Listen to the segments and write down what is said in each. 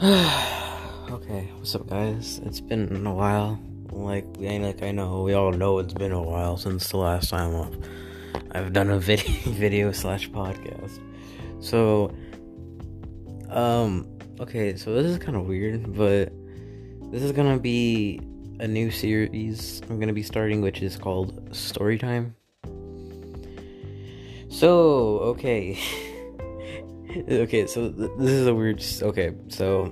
okay, what's up, guys? It's been a while. Like, like I know we all know it's been a while since the last time I've, I've done a video, video slash podcast. So, um, okay, so this is kind of weird, but this is gonna be a new series I'm gonna be starting, which is called Story Time. So, okay. okay, so th- this is a weird. Okay, so.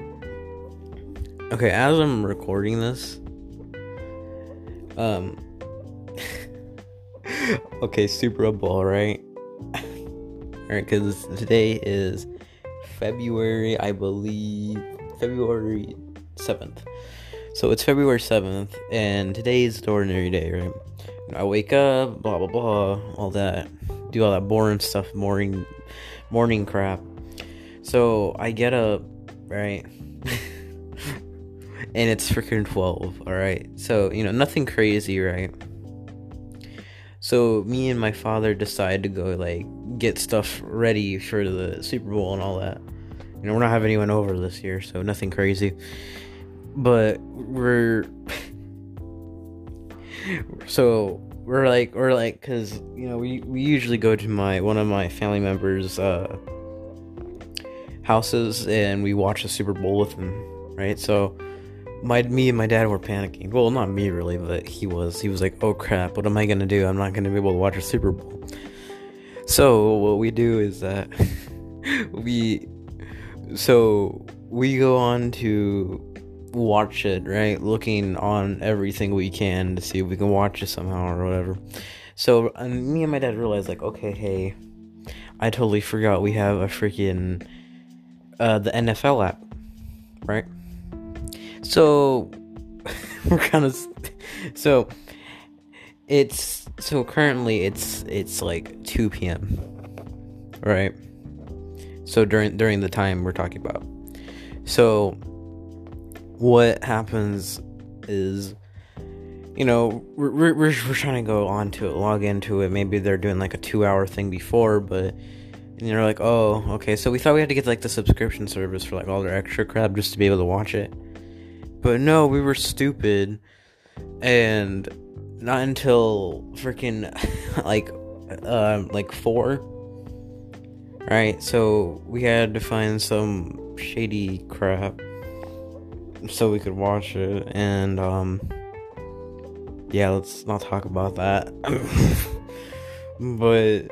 Okay, as I'm recording this. Um. okay, Super Bowl, right? Alright, because today is February, I believe. February 7th. So it's February 7th, and today is an ordinary day, right? I wake up, blah blah blah, all that. Do all that boring stuff, morning morning crap. So I get up, right? and it's freaking 12, alright? So, you know, nothing crazy, right? So me and my father decide to go like get stuff ready for the Super Bowl and all that. You know, we're not having anyone over this year, so nothing crazy. But we're so we're like we're like because you know we we usually go to my one of my family members uh houses and we watch the super bowl with them right? So my me and my dad were panicking. Well not me really but he was. He was like oh crap what am i gonna do? I'm not gonna be able to watch a super bowl. So what we do is that we so we go on to watch it, right? Looking on everything we can to see if we can watch it somehow or whatever. So and me and my dad realized like, okay, hey, I totally forgot we have a freaking uh, the NFL app, right? So we're kind of so it's so currently it's it's like 2 p.m. right? So during during the time we're talking about. So what happens is you know we're, we're, we're trying to go on to it log into it. Maybe they're doing like a two hour thing before but and you're like oh okay. So we thought we had to get like the subscription service for like all their extra crap just to be able to watch it. But no we were stupid and not until freaking like uh like four. Right so we had to find some shady crap so we could watch it and um yeah let's not talk about that. But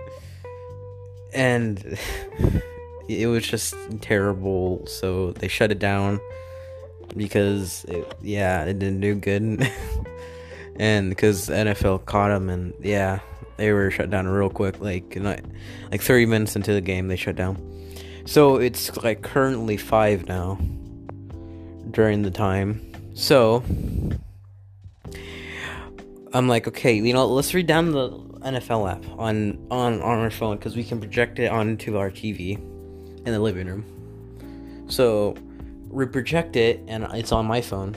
and it was just terrible so they shut it down because it, yeah it didn't do good. And because NFL caught them and yeah they were shut down real quick like not, like 30 minutes into the game they shut down. So it's like currently 5 now during the time. So I'm like, okay, you know, let's read down the NFL app on on on our phone because we can project it onto our TV in the living room. So we project it, and it's on my phone.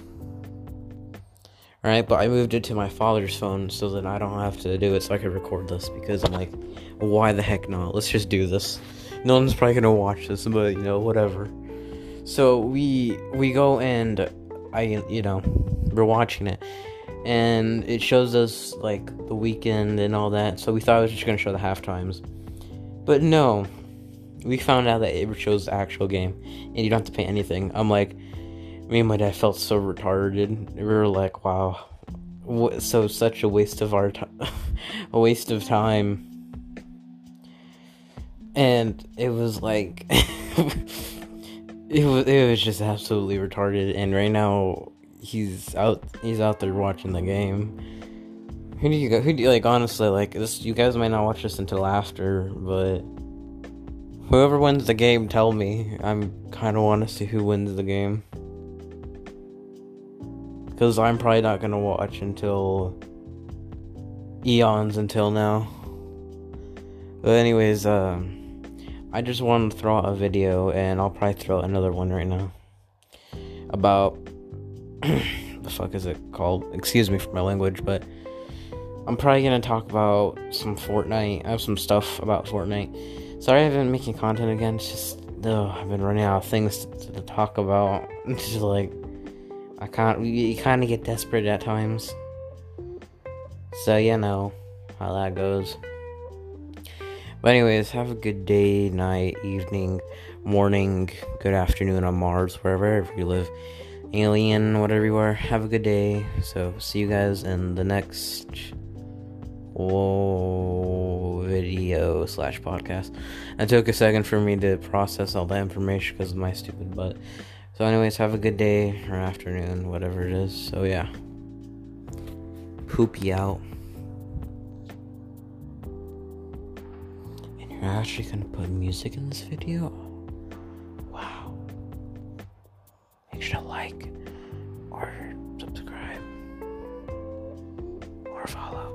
All right, but I moved it to my father's phone so that I don't have to do it, so I could record this because I'm like, why the heck not? Let's just do this. No one's probably gonna watch this, but you know, whatever. So we we go and I you know we're watching it, and it shows us like the Weeknd and all that. So we thought it was just gonna show the half times, but no, we found out that it shows the actual game, and you don't have to pay anything. I'm like, me and my dad felt so retarded. We were like, wow, so such a waste of our time, a waste of time. And it was like it was it was just absolutely retarded and right now he's out he's out there watching the game. Who do you go who do you like honestly like this you guys might not watch this until after but whoever wins the game tell me. I'm kind of want to see who wins the game. Because i'm probably not gonna watch until eons until now. But anyways um I just wanted to throw out a video, and I'll probably throw out another one right now about the fuck is it called? Excuse me for my language, but I'm probably gonna talk about some Fortnite. I have some stuff about Fortnite. Sorry, I haven't been making content again. It's just though I've been running out of things to, to talk about. It's Just like I can't. You kind of get desperate at times. So you know how that goes. But anyways, have a good day, night, evening, morning, good afternoon on Mars, wherever if you live, alien, whatever you are. Have a good day. So see you guys in the next video slash podcast. It took a second for me to process all that information because of my stupid butt. So, anyways, have a good day or afternoon, whatever it is. So, yeah. Poopy out. You're actually gonna put music in this video? Wow. Make sure to like or subscribe or follow.